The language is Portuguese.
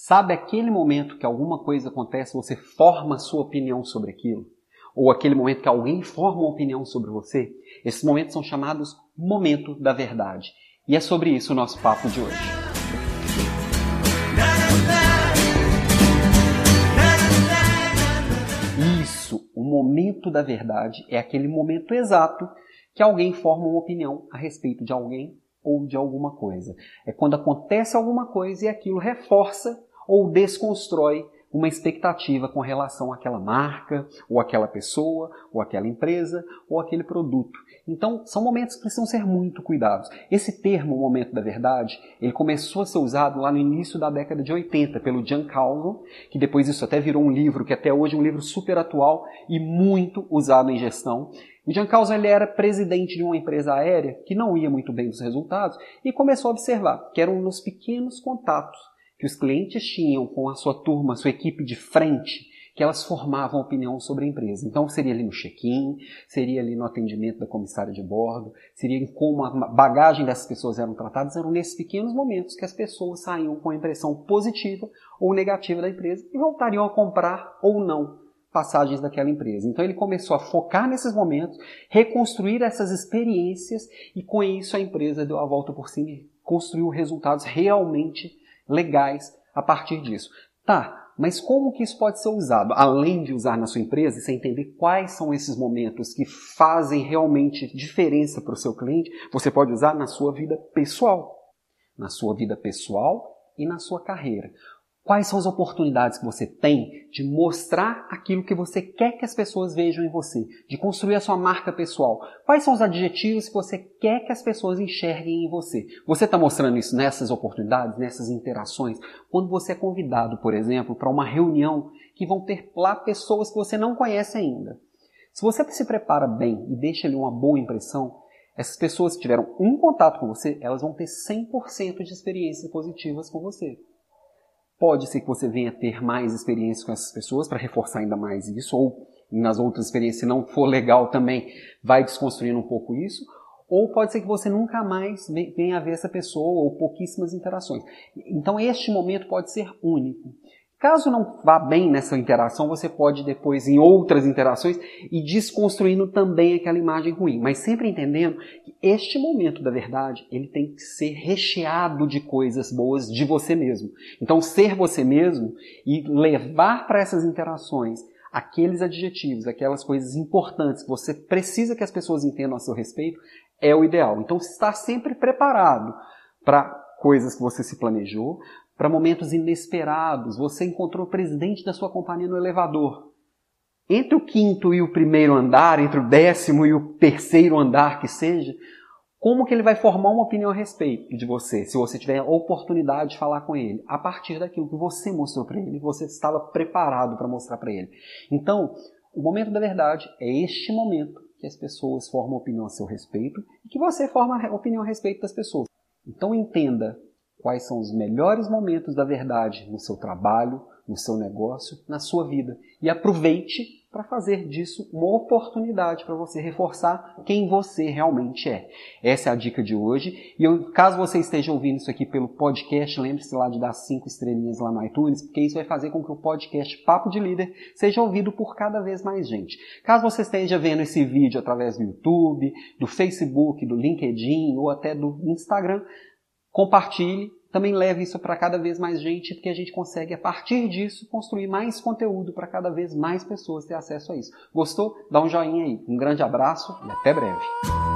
Sabe aquele momento que alguma coisa acontece, você forma sua opinião sobre aquilo? Ou aquele momento que alguém forma uma opinião sobre você? Esses momentos são chamados momento da verdade. E é sobre isso o nosso papo de hoje. Isso, o momento da verdade é aquele momento exato que alguém forma uma opinião a respeito de alguém ou de alguma coisa. É quando acontece alguma coisa e aquilo reforça ou desconstrói uma expectativa com relação àquela marca, ou àquela pessoa, ou àquela empresa, ou aquele produto. Então, são momentos que precisam ser muito cuidados. Esse termo, momento da verdade, ele começou a ser usado lá no início da década de 80 pelo Calvin, que depois isso até virou um livro, que até hoje é um livro super atual e muito usado em gestão. O Calvin ele era presidente de uma empresa aérea que não ia muito bem nos resultados e começou a observar que eram nos pequenos contatos que os clientes tinham com a sua turma, sua equipe de frente, que elas formavam opinião sobre a empresa. Então seria ali no check-in, seria ali no atendimento da comissária de bordo, seria em como a bagagem dessas pessoas eram tratadas, eram nesses pequenos momentos que as pessoas saíam com a impressão positiva ou negativa da empresa e voltariam a comprar ou não passagens daquela empresa. Então ele começou a focar nesses momentos, reconstruir essas experiências e com isso a empresa deu a volta por cima e construiu resultados realmente legais a partir disso. Tá, mas como que isso pode ser usado? Além de usar na sua empresa, você entender quais são esses momentos que fazem realmente diferença para o seu cliente, você pode usar na sua vida pessoal. Na sua vida pessoal e na sua carreira. Quais são as oportunidades que você tem de mostrar aquilo que você quer que as pessoas vejam em você, de construir a sua marca pessoal? Quais são os adjetivos que você quer que as pessoas enxerguem em você? Você está mostrando isso nessas oportunidades, nessas interações? Quando você é convidado, por exemplo, para uma reunião que vão ter lá pessoas que você não conhece ainda. Se você se prepara bem e deixa ali uma boa impressão, essas pessoas que tiveram um contato com você, elas vão ter 100% de experiências positivas com você. Pode ser que você venha ter mais experiência com essas pessoas para reforçar ainda mais isso, ou nas outras experiências, se não for legal também, vai desconstruindo um pouco isso. Ou pode ser que você nunca mais venha a ver essa pessoa ou pouquíssimas interações. Então este momento pode ser único. Caso não vá bem nessa interação, você pode depois, em outras interações, ir desconstruindo também aquela imagem ruim. Mas sempre entendendo que este momento da verdade, ele tem que ser recheado de coisas boas de você mesmo. Então, ser você mesmo e levar para essas interações aqueles adjetivos, aquelas coisas importantes que você precisa que as pessoas entendam a seu respeito, é o ideal. Então, estar sempre preparado para coisas que você se planejou, para momentos inesperados. Você encontrou o presidente da sua companhia no elevador. Entre o quinto e o primeiro andar, entre o décimo e o terceiro andar que seja, como que ele vai formar uma opinião a respeito de você, se você tiver a oportunidade de falar com ele, a partir daquilo que você mostrou para ele, você estava preparado para mostrar para ele. Então, o momento da verdade é este momento que as pessoas formam opinião a seu respeito e que você forma opinião a respeito das pessoas. Então entenda quais são os melhores momentos da verdade no seu trabalho, no seu negócio, na sua vida. E aproveite para fazer disso uma oportunidade para você reforçar quem você realmente é. Essa é a dica de hoje. E eu, caso você esteja ouvindo isso aqui pelo podcast, lembre-se lá de dar cinco estrelinhas lá no iTunes, porque isso vai fazer com que o podcast Papo de Líder seja ouvido por cada vez mais gente. Caso você esteja vendo esse vídeo através do YouTube, do Facebook, do LinkedIn ou até do Instagram, compartilhe, também leve isso para cada vez mais gente, porque a gente consegue, a partir disso, construir mais conteúdo para cada vez mais pessoas ter acesso a isso. Gostou? Dá um joinha aí. Um grande abraço e até breve.